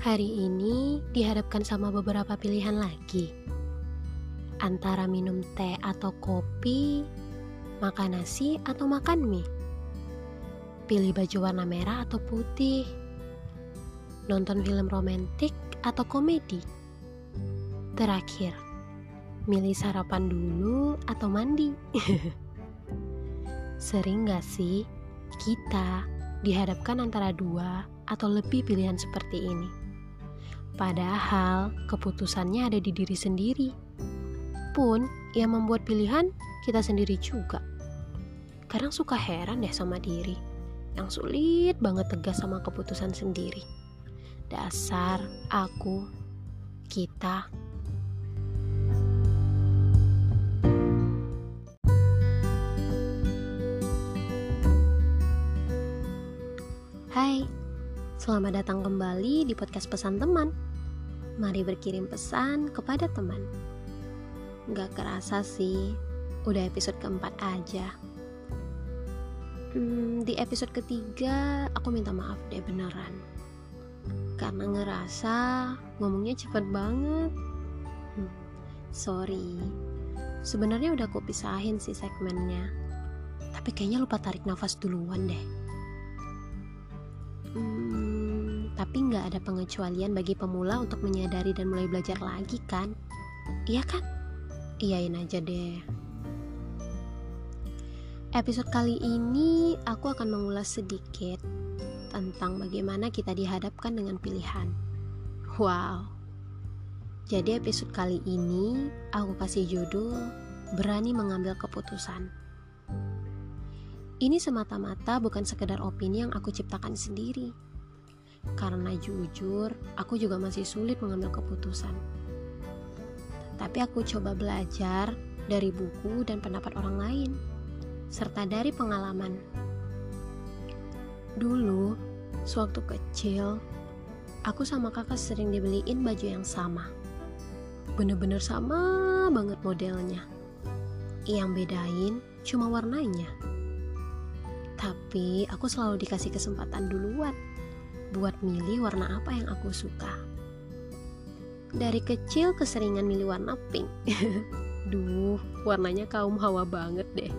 Hari ini dihadapkan sama beberapa pilihan lagi. Antara minum teh atau kopi, makan nasi atau makan mie. Pilih baju warna merah atau putih. Nonton film romantik atau komedi. Terakhir, milih sarapan dulu atau mandi. Sering gak sih kita dihadapkan antara dua atau lebih pilihan seperti ini? Padahal keputusannya ada di diri sendiri. Pun yang membuat pilihan kita sendiri juga. Kadang suka heran deh sama diri yang sulit banget tegas sama keputusan sendiri. Dasar aku, kita, selamat datang kembali di podcast pesan teman. Mari berkirim pesan kepada teman. Gak kerasa sih, udah episode keempat aja. Hmm, di episode ketiga, aku minta maaf deh beneran. Karena ngerasa ngomongnya cepet banget. Hmm, sorry. Sebenarnya udah aku pisahin sih segmennya. Tapi kayaknya lupa tarik nafas duluan deh. Hmm, tapi nggak ada pengecualian bagi pemula untuk menyadari dan mulai belajar lagi kan? Iya kan? Iyain aja deh. Episode kali ini aku akan mengulas sedikit tentang bagaimana kita dihadapkan dengan pilihan. Wow. Jadi episode kali ini aku kasih judul Berani Mengambil Keputusan. Ini semata-mata bukan sekedar opini yang aku ciptakan sendiri karena jujur, aku juga masih sulit mengambil keputusan. Tapi aku coba belajar dari buku dan pendapat orang lain, serta dari pengalaman. Dulu, sewaktu kecil, aku sama kakak sering dibeliin baju yang sama. Bener-bener sama banget modelnya. Yang bedain cuma warnanya. Tapi aku selalu dikasih kesempatan duluan buat milih warna apa yang aku suka. Dari kecil keseringan milih warna pink. Duh, warnanya kaum hawa banget deh.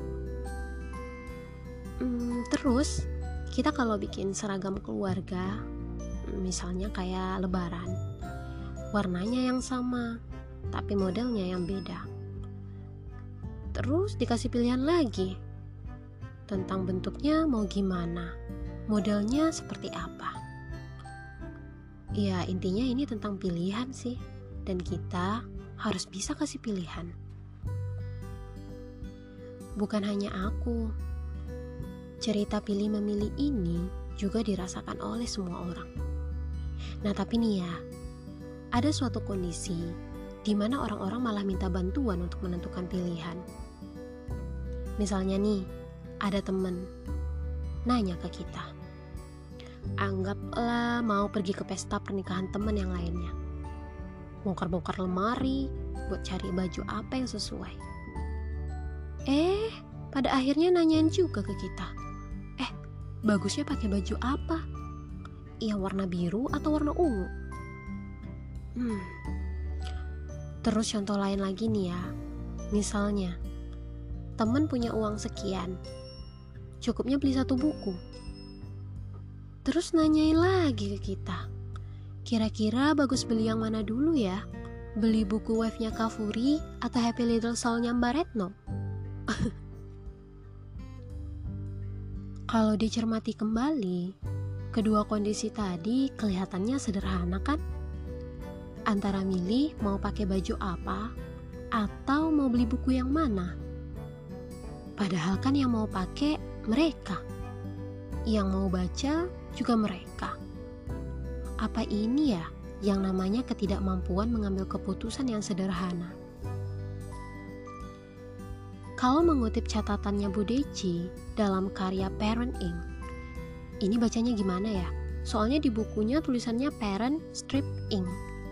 Hmm, terus, kita kalau bikin seragam keluarga, misalnya kayak lebaran, warnanya yang sama, tapi modelnya yang beda. Terus dikasih pilihan lagi tentang bentuknya mau gimana, modelnya seperti apa. Ya, intinya ini tentang pilihan sih, dan kita harus bisa kasih pilihan. Bukan hanya aku, cerita pilih memilih ini juga dirasakan oleh semua orang. Nah, tapi nih ya, ada suatu kondisi di mana orang-orang malah minta bantuan untuk menentukan pilihan. Misalnya nih, ada temen nanya ke kita, Anggaplah mau pergi ke pesta pernikahan teman yang lainnya. Bongkar-bongkar lemari buat cari baju apa yang sesuai. Eh, pada akhirnya nanyain juga ke kita. Eh, bagusnya pakai baju apa? Yang warna biru atau warna ungu? Hmm. Terus contoh lain lagi nih ya. Misalnya, temen punya uang sekian. Cukupnya beli satu buku Terus nanyain lagi ke kita. Kira-kira bagus beli yang mana dulu ya? Beli buku wave-nya Kafuri atau Happy Little Soul-nya Mbak Retno? Kalau dicermati kembali, kedua kondisi tadi kelihatannya sederhana kan? Antara milih mau pakai baju apa atau mau beli buku yang mana. Padahal kan yang mau pakai mereka. Yang mau baca juga mereka. Apa ini ya yang namanya ketidakmampuan mengambil keputusan yang sederhana? Kalau mengutip catatannya Bu Deci dalam karya Parent Inc. Ini bacanya gimana ya? Soalnya di bukunya tulisannya Parent Strip Inc.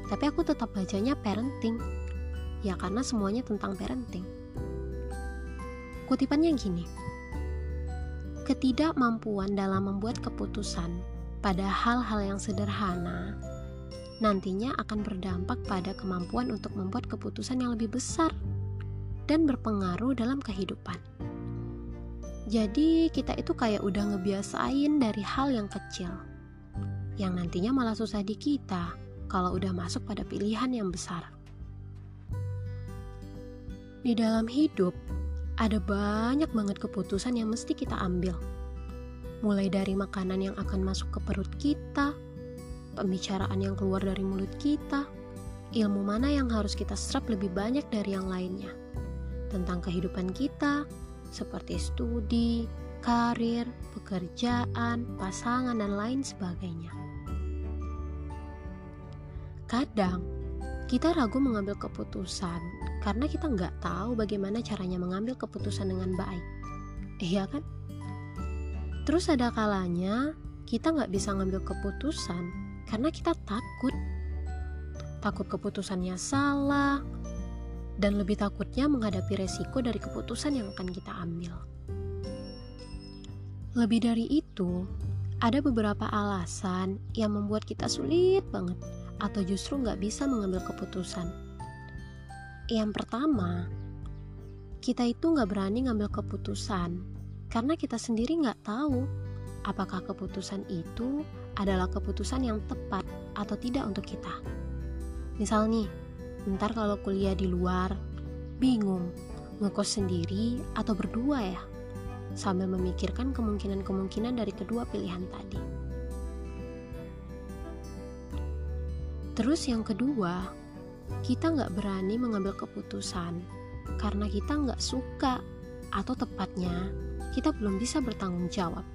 Tapi aku tetap bacanya Parenting. Ya karena semuanya tentang parenting. Kutipannya gini ketidakmampuan dalam membuat keputusan pada hal-hal yang sederhana nantinya akan berdampak pada kemampuan untuk membuat keputusan yang lebih besar dan berpengaruh dalam kehidupan. Jadi, kita itu kayak udah ngebiasain dari hal yang kecil, yang nantinya malah susah di kita kalau udah masuk pada pilihan yang besar. Di dalam hidup, ada banyak banget keputusan yang mesti kita ambil. Mulai dari makanan yang akan masuk ke perut kita, pembicaraan yang keluar dari mulut kita, ilmu mana yang harus kita serap lebih banyak dari yang lainnya, tentang kehidupan kita, seperti studi, karir, pekerjaan, pasangan, dan lain sebagainya. Kadang kita ragu mengambil keputusan karena kita nggak tahu bagaimana caranya mengambil keputusan dengan baik. Iya kan? Terus ada kalanya kita nggak bisa ngambil keputusan karena kita takut. Takut keputusannya salah, dan lebih takutnya menghadapi resiko dari keputusan yang akan kita ambil. Lebih dari itu, ada beberapa alasan yang membuat kita sulit banget atau justru nggak bisa mengambil keputusan. Yang pertama, kita itu nggak berani ngambil keputusan karena kita sendiri nggak tahu apakah keputusan itu adalah keputusan yang tepat atau tidak untuk kita. Misal nih, Ntar kalau kuliah di luar, bingung ngekos sendiri atau berdua ya, sambil memikirkan kemungkinan-kemungkinan dari kedua pilihan tadi. Terus yang kedua, kita nggak berani mengambil keputusan karena kita nggak suka atau tepatnya kita belum bisa bertanggung jawab.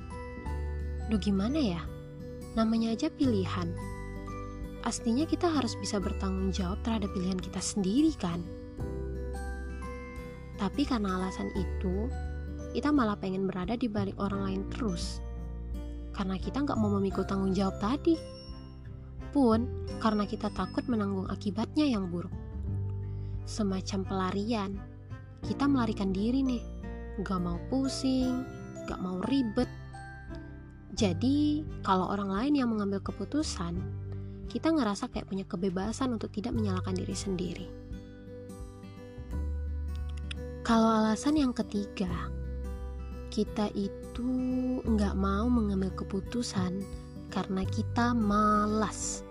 Duh gimana ya? Namanya aja pilihan pastinya kita harus bisa bertanggung jawab terhadap pilihan kita sendiri kan tapi karena alasan itu kita malah pengen berada di balik orang lain terus karena kita nggak mau memikul tanggung jawab tadi pun karena kita takut menanggung akibatnya yang buruk. Semacam pelarian. Kita melarikan diri nih. Gak mau pusing gak mau ribet. Jadi kalau orang lain yang mengambil keputusan kita ngerasa kayak punya kebebasan untuk tidak menyalahkan diri sendiri. Kalau alasan yang ketiga, kita itu nggak mau mengambil keputusan karena kita malas.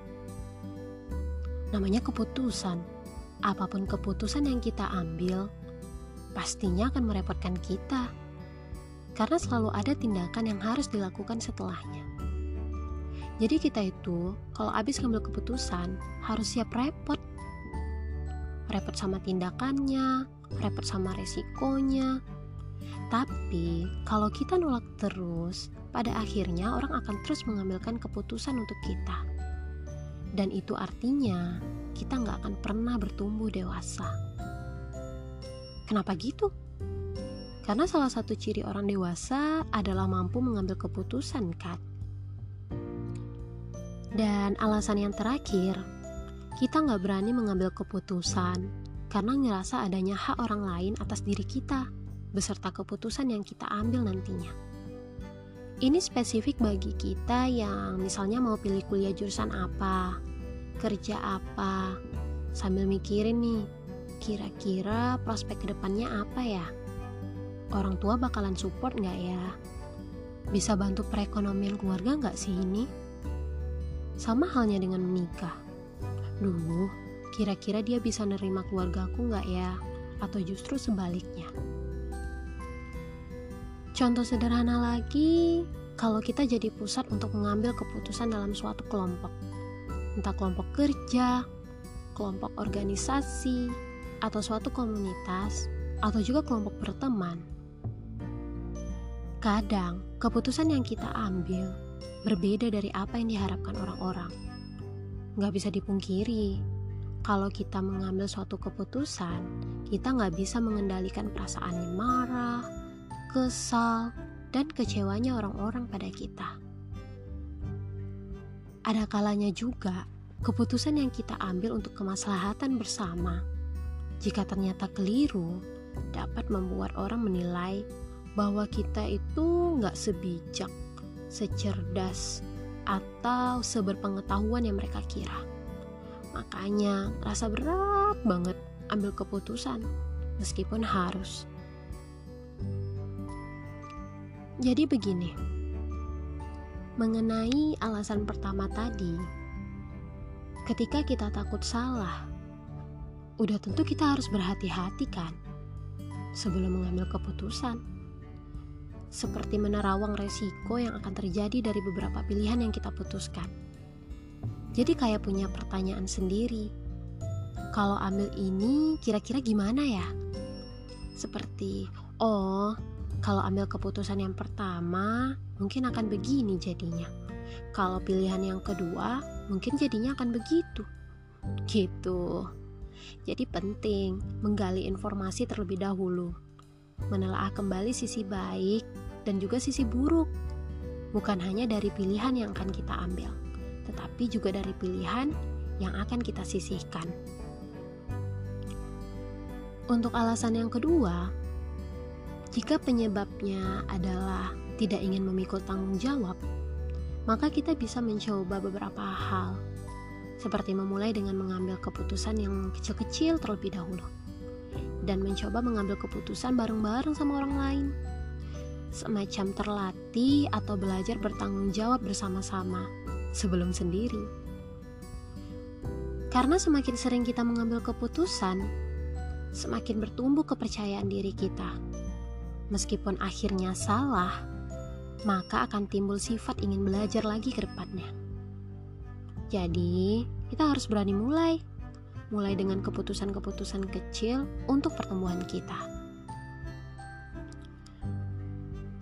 Namanya keputusan, apa pun keputusan yang kita ambil, pastinya akan merepotkan kita. Karena selalu ada tindakan yang harus dilakukan setelahnya. Jadi kita itu kalau habis ngambil keputusan harus siap repot. Repot sama tindakannya, repot sama resikonya. Tapi kalau kita nolak terus, pada akhirnya orang akan terus mengambilkan keputusan untuk kita. Dan itu artinya kita nggak akan pernah bertumbuh dewasa. Kenapa gitu? Karena salah satu ciri orang dewasa adalah mampu mengambil keputusan, kan? Dan alasan yang terakhir, kita nggak berani mengambil keputusan karena ngerasa adanya hak orang lain atas diri kita beserta keputusan yang kita ambil nantinya. Ini spesifik bagi kita yang misalnya mau pilih kuliah jurusan apa, kerja apa, sambil mikirin nih, kira-kira prospek ke depannya apa ya? Orang tua bakalan support nggak ya? Bisa bantu perekonomian keluarga nggak sih ini? Sama halnya dengan menikah. Duh, kira-kira dia bisa nerima keluarga aku nggak ya? Atau justru sebaliknya? Contoh sederhana lagi, kalau kita jadi pusat untuk mengambil keputusan dalam suatu kelompok. Entah kelompok kerja, kelompok organisasi, atau suatu komunitas, atau juga kelompok berteman. Kadang, keputusan yang kita ambil berbeda dari apa yang diharapkan orang-orang. Gak bisa dipungkiri, kalau kita mengambil suatu keputusan, kita nggak bisa mengendalikan perasaan yang marah, kesal, dan kecewanya orang-orang pada kita. Ada kalanya juga keputusan yang kita ambil untuk kemaslahatan bersama, jika ternyata keliru, dapat membuat orang menilai bahwa kita itu nggak sebijak secerdas atau seberpengetahuan yang mereka kira. Makanya rasa berat banget ambil keputusan meskipun harus. Jadi begini, mengenai alasan pertama tadi, ketika kita takut salah, udah tentu kita harus berhati-hati kan sebelum mengambil keputusan. Seperti menerawang resiko yang akan terjadi dari beberapa pilihan yang kita putuskan. Jadi kayak punya pertanyaan sendiri. Kalau ambil ini kira-kira gimana ya? Seperti, oh kalau ambil keputusan yang pertama, mungkin akan begini jadinya. Kalau pilihan yang kedua, mungkin jadinya akan begitu. Gitu. Jadi penting menggali informasi terlebih dahulu. Menelaah kembali sisi baik dan juga sisi buruk. Bukan hanya dari pilihan yang akan kita ambil, tetapi juga dari pilihan yang akan kita sisihkan. Untuk alasan yang kedua, jika penyebabnya adalah tidak ingin memikul tanggung jawab, maka kita bisa mencoba beberapa hal, seperti memulai dengan mengambil keputusan yang kecil-kecil terlebih dahulu, dan mencoba mengambil keputusan bareng-bareng sama orang lain, semacam terlatih atau belajar bertanggung jawab bersama-sama sebelum sendiri. Karena semakin sering kita mengambil keputusan, semakin bertumbuh kepercayaan diri kita Meskipun akhirnya salah, maka akan timbul sifat ingin belajar lagi ke depannya. Jadi, kita harus berani mulai. Mulai dengan keputusan-keputusan kecil untuk pertumbuhan kita.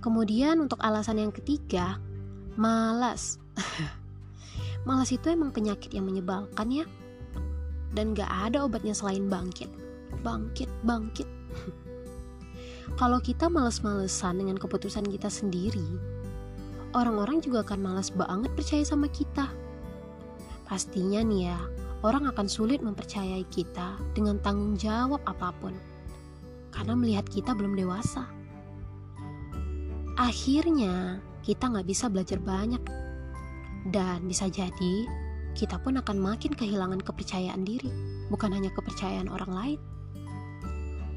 Kemudian untuk alasan yang ketiga, malas. malas itu emang penyakit yang menyebalkan ya. Dan gak ada obatnya selain bangkit. Bangkit, bangkit. Kalau kita males-malesan dengan keputusan kita sendiri, orang-orang juga akan males banget percaya sama kita. Pastinya nih ya, orang akan sulit mempercayai kita dengan tanggung jawab apa pun, karena melihat kita belum dewasa. Akhirnya, kita nggak bisa belajar banyak, dan bisa jadi kita pun akan makin kehilangan kepercayaan diri, bukan hanya kepercayaan orang lain.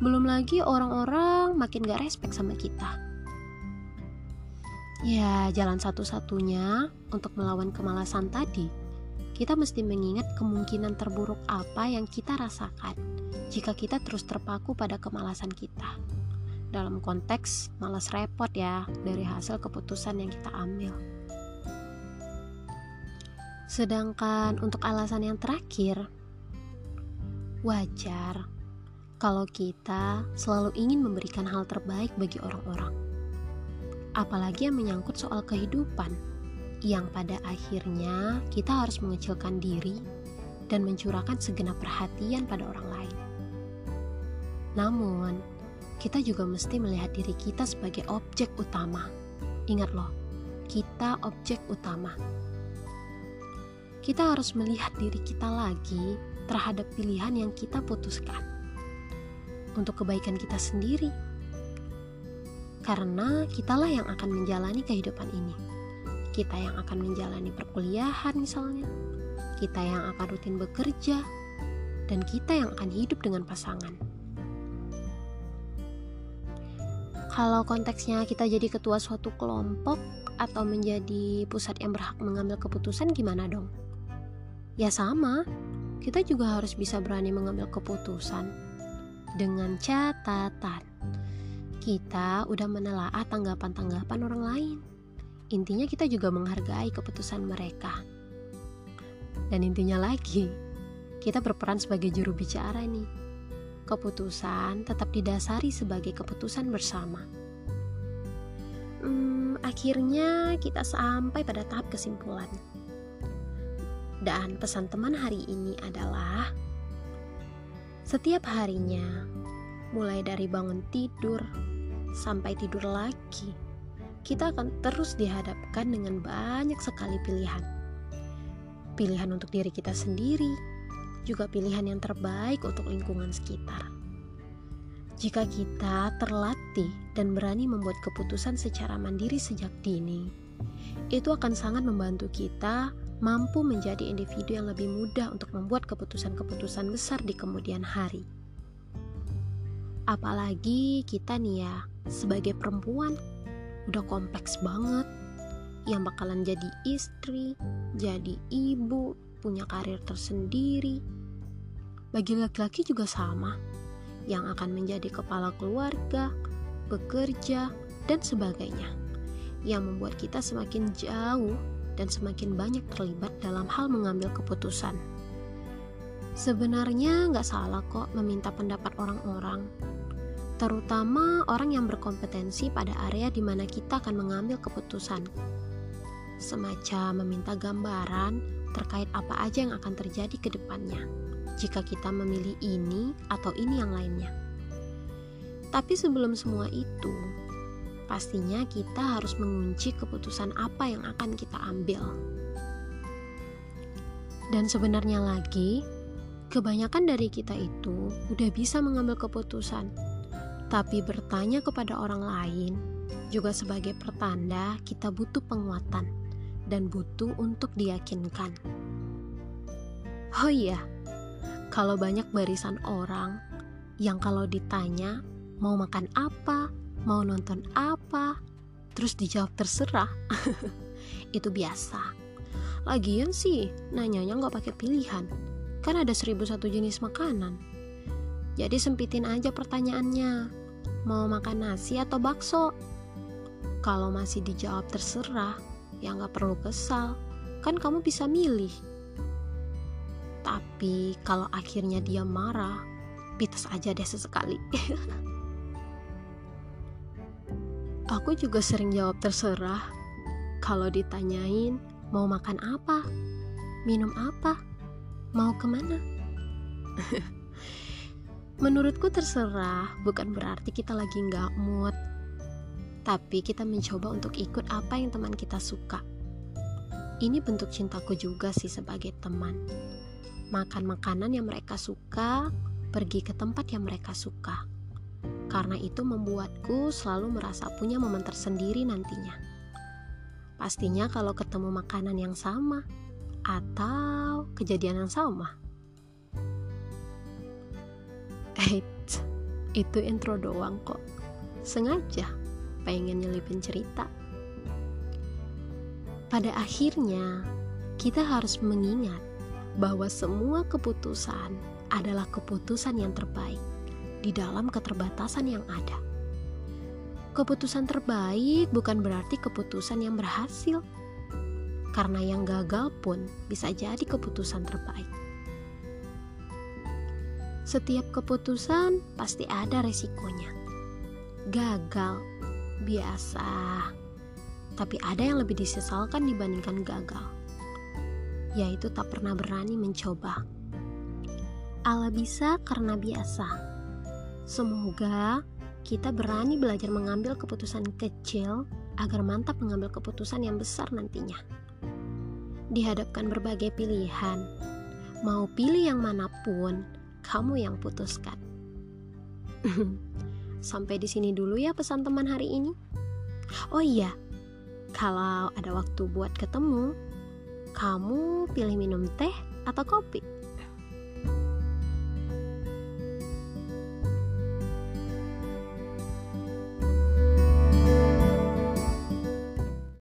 Belum lagi orang-orang makin gak respect sama kita. Ya, jalan satu-satunya untuk melawan kemalasan tadi, kita mesti mengingat kemungkinan terburuk apa yang kita rasakan jika kita terus terpaku pada kemalasan kita. Dalam konteks malas repot ya dari hasil keputusan yang kita ambil. Sedangkan untuk alasan yang terakhir, wajar kalau kita selalu ingin memberikan hal terbaik bagi orang-orang. Apalagi yang menyangkut soal kehidupan, yang pada akhirnya kita harus mengecilkan diri dan mencurahkan segenap perhatian pada orang lain. Namun, kita juga mesti melihat diri kita sebagai objek utama. Ingat loh, kita objek utama. Kita harus melihat diri kita lagi terhadap pilihan yang kita putuskan untuk kebaikan kita sendiri. Karena kitalah yang akan menjalani kehidupan ini. Kita yang akan menjalani perkuliahan misalnya, kita yang akan rutin bekerja, dan kita yang akan hidup dengan pasangan. Kalau konteksnya kita jadi ketua suatu kelompok atau menjadi pusat yang berhak mengambil keputusan gimana dong? Ya sama, kita juga harus bisa berani mengambil keputusan dengan catatan kita udah menelaah tanggapan-tanggapan orang lain. Intinya kita juga menghargai keputusan mereka. Dan intinya lagi, kita berperan sebagai juru bicara nih. Keputusan tetap didasari sebagai keputusan bersama. Hmm, akhirnya kita sampai pada tahap kesimpulan. Dan pesan teman hari ini adalah setiap harinya, mulai dari bangun tidur sampai tidur lagi, kita akan terus dihadapkan dengan banyak sekali pilihan. Pilihan untuk diri kita sendiri, juga pilihan yang terbaik untuk lingkungan sekitar. Jika kita terlatih dan berani membuat keputusan secara mandiri sejak dini, itu akan sangat membantu kita mampu menjadi individu yang lebih mudah untuk membuat keputusan-keputusan besar di kemudian hari. Apalagi kita nih ya, sebagai perempuan, udah kompleks banget yang bakalan jadi istri, jadi ibu, punya karir tersendiri. Bagi laki-laki juga sama, yang akan menjadi kepala keluarga, bekerja, dan sebagainya, yang membuat kita semakin jauh dan semakin banyak terlibat dalam hal mengambil keputusan. Sebenarnya nggak salah kok meminta pendapat orang-orang, terutama orang yang berkompetensi pada area di mana kita akan mengambil keputusan. Semacam meminta gambaran terkait apa aja yang akan terjadi ke depannya jika kita memilih ini atau ini yang lainnya. Tapi sebelum semua itu, pastinya kita harus mengunci keputusan apa yang akan kita ambil. Dan sebenarnya lagi, kebanyakan dari kita itu udah bisa mengambil keputusan, tapi bertanya kepada orang lain juga sebagai pertanda kita butuh penguatan dan butuh untuk diyakinkan. Oh iya, kalau banyak barisan orang yang kalau ditanya mau makan apa, mau nonton apa, terus dijawab terserah. itu biasa. Lagian sih, nanyanya nggak pakai pilihan. Kan ada seribu satu jenis makanan. Jadi sempitin aja pertanyaannya. Mau makan nasi atau bakso? Kalau masih dijawab terserah, ya nggak perlu kesal. Kan kamu bisa milih. Tapi kalau akhirnya dia marah, pites aja deh sesekali. Aku juga sering jawab terserah kalau ditanyain mau makan apa, minum apa, mau ke mana. Menurutku terserah bukan berarti kita lagi nggak mood, tapi kita mencoba untuk ikut apa yang teman kita suka. Ini bentuk cintaku juga sih sebagai teman. Makan makanan yang mereka suka, pergi ke tempat yang mereka suka karena itu membuatku selalu merasa punya momen tersendiri nantinya. Pastinya kalau ketemu makanan yang sama atau kejadian yang sama. Eits, itu intro doang kok. Sengaja pengen nyelipin cerita. Pada akhirnya, kita harus mengingat bahwa semua keputusan adalah keputusan yang terbaik di dalam keterbatasan yang ada. Keputusan terbaik bukan berarti keputusan yang berhasil, karena yang gagal pun bisa jadi keputusan terbaik. Setiap keputusan pasti ada resikonya. Gagal biasa, tapi ada yang lebih disesalkan dibandingkan gagal, yaitu tak pernah berani mencoba. Allah bisa karena biasa Semoga kita berani belajar mengambil keputusan kecil agar mantap mengambil keputusan yang besar nantinya. Dihadapkan berbagai pilihan, mau pilih yang mana pun, kamu yang putuskan. Sampai di sini dulu ya pesan teman hari ini. Oh iya, kalau ada waktu buat ketemu, kamu pilih minum teh atau kopi?